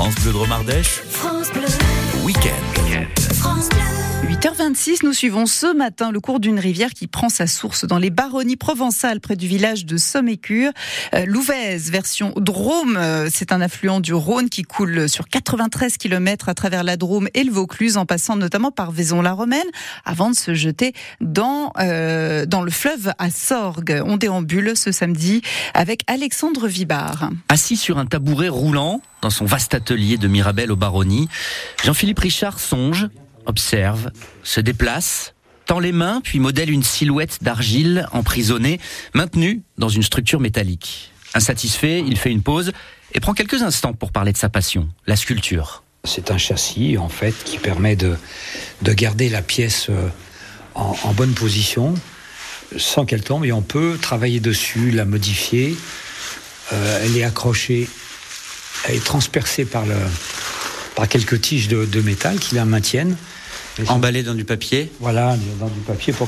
France Bleu Drôme Ardèche, France Bleu, week-end. France Bleu. 8h26, nous suivons ce matin le cours d'une rivière qui prend sa source dans les baronnies provençales près du village de Somme-et-Cure. Euh, L'Ouvèze, version Drôme, euh, c'est un affluent du Rhône qui coule sur 93 km à travers la Drôme et le Vaucluse en passant notamment par Vaison-la-Romaine avant de se jeter dans, euh, dans le fleuve à Sorgue. On déambule ce samedi avec Alexandre Vibard. Assis sur un tabouret roulant dans son vaste atelier de Mirabel au Baronnie, Jean-Philippe Richard songe, observe, se déplace, tend les mains, puis modèle une silhouette d'argile emprisonnée, maintenue dans une structure métallique. Insatisfait, il fait une pause et prend quelques instants pour parler de sa passion, la sculpture. C'est un châssis en fait qui permet de, de garder la pièce euh, en, bonne position sans qu'elle tombe et on peut travailler dessus, la modifier. Euh, elle est accrochée, elle est transpercée par, le, par quelques tiges de, de métal qui la maintiennent. Et ça- Emballé dans du papier, Voilà, dans du papier pour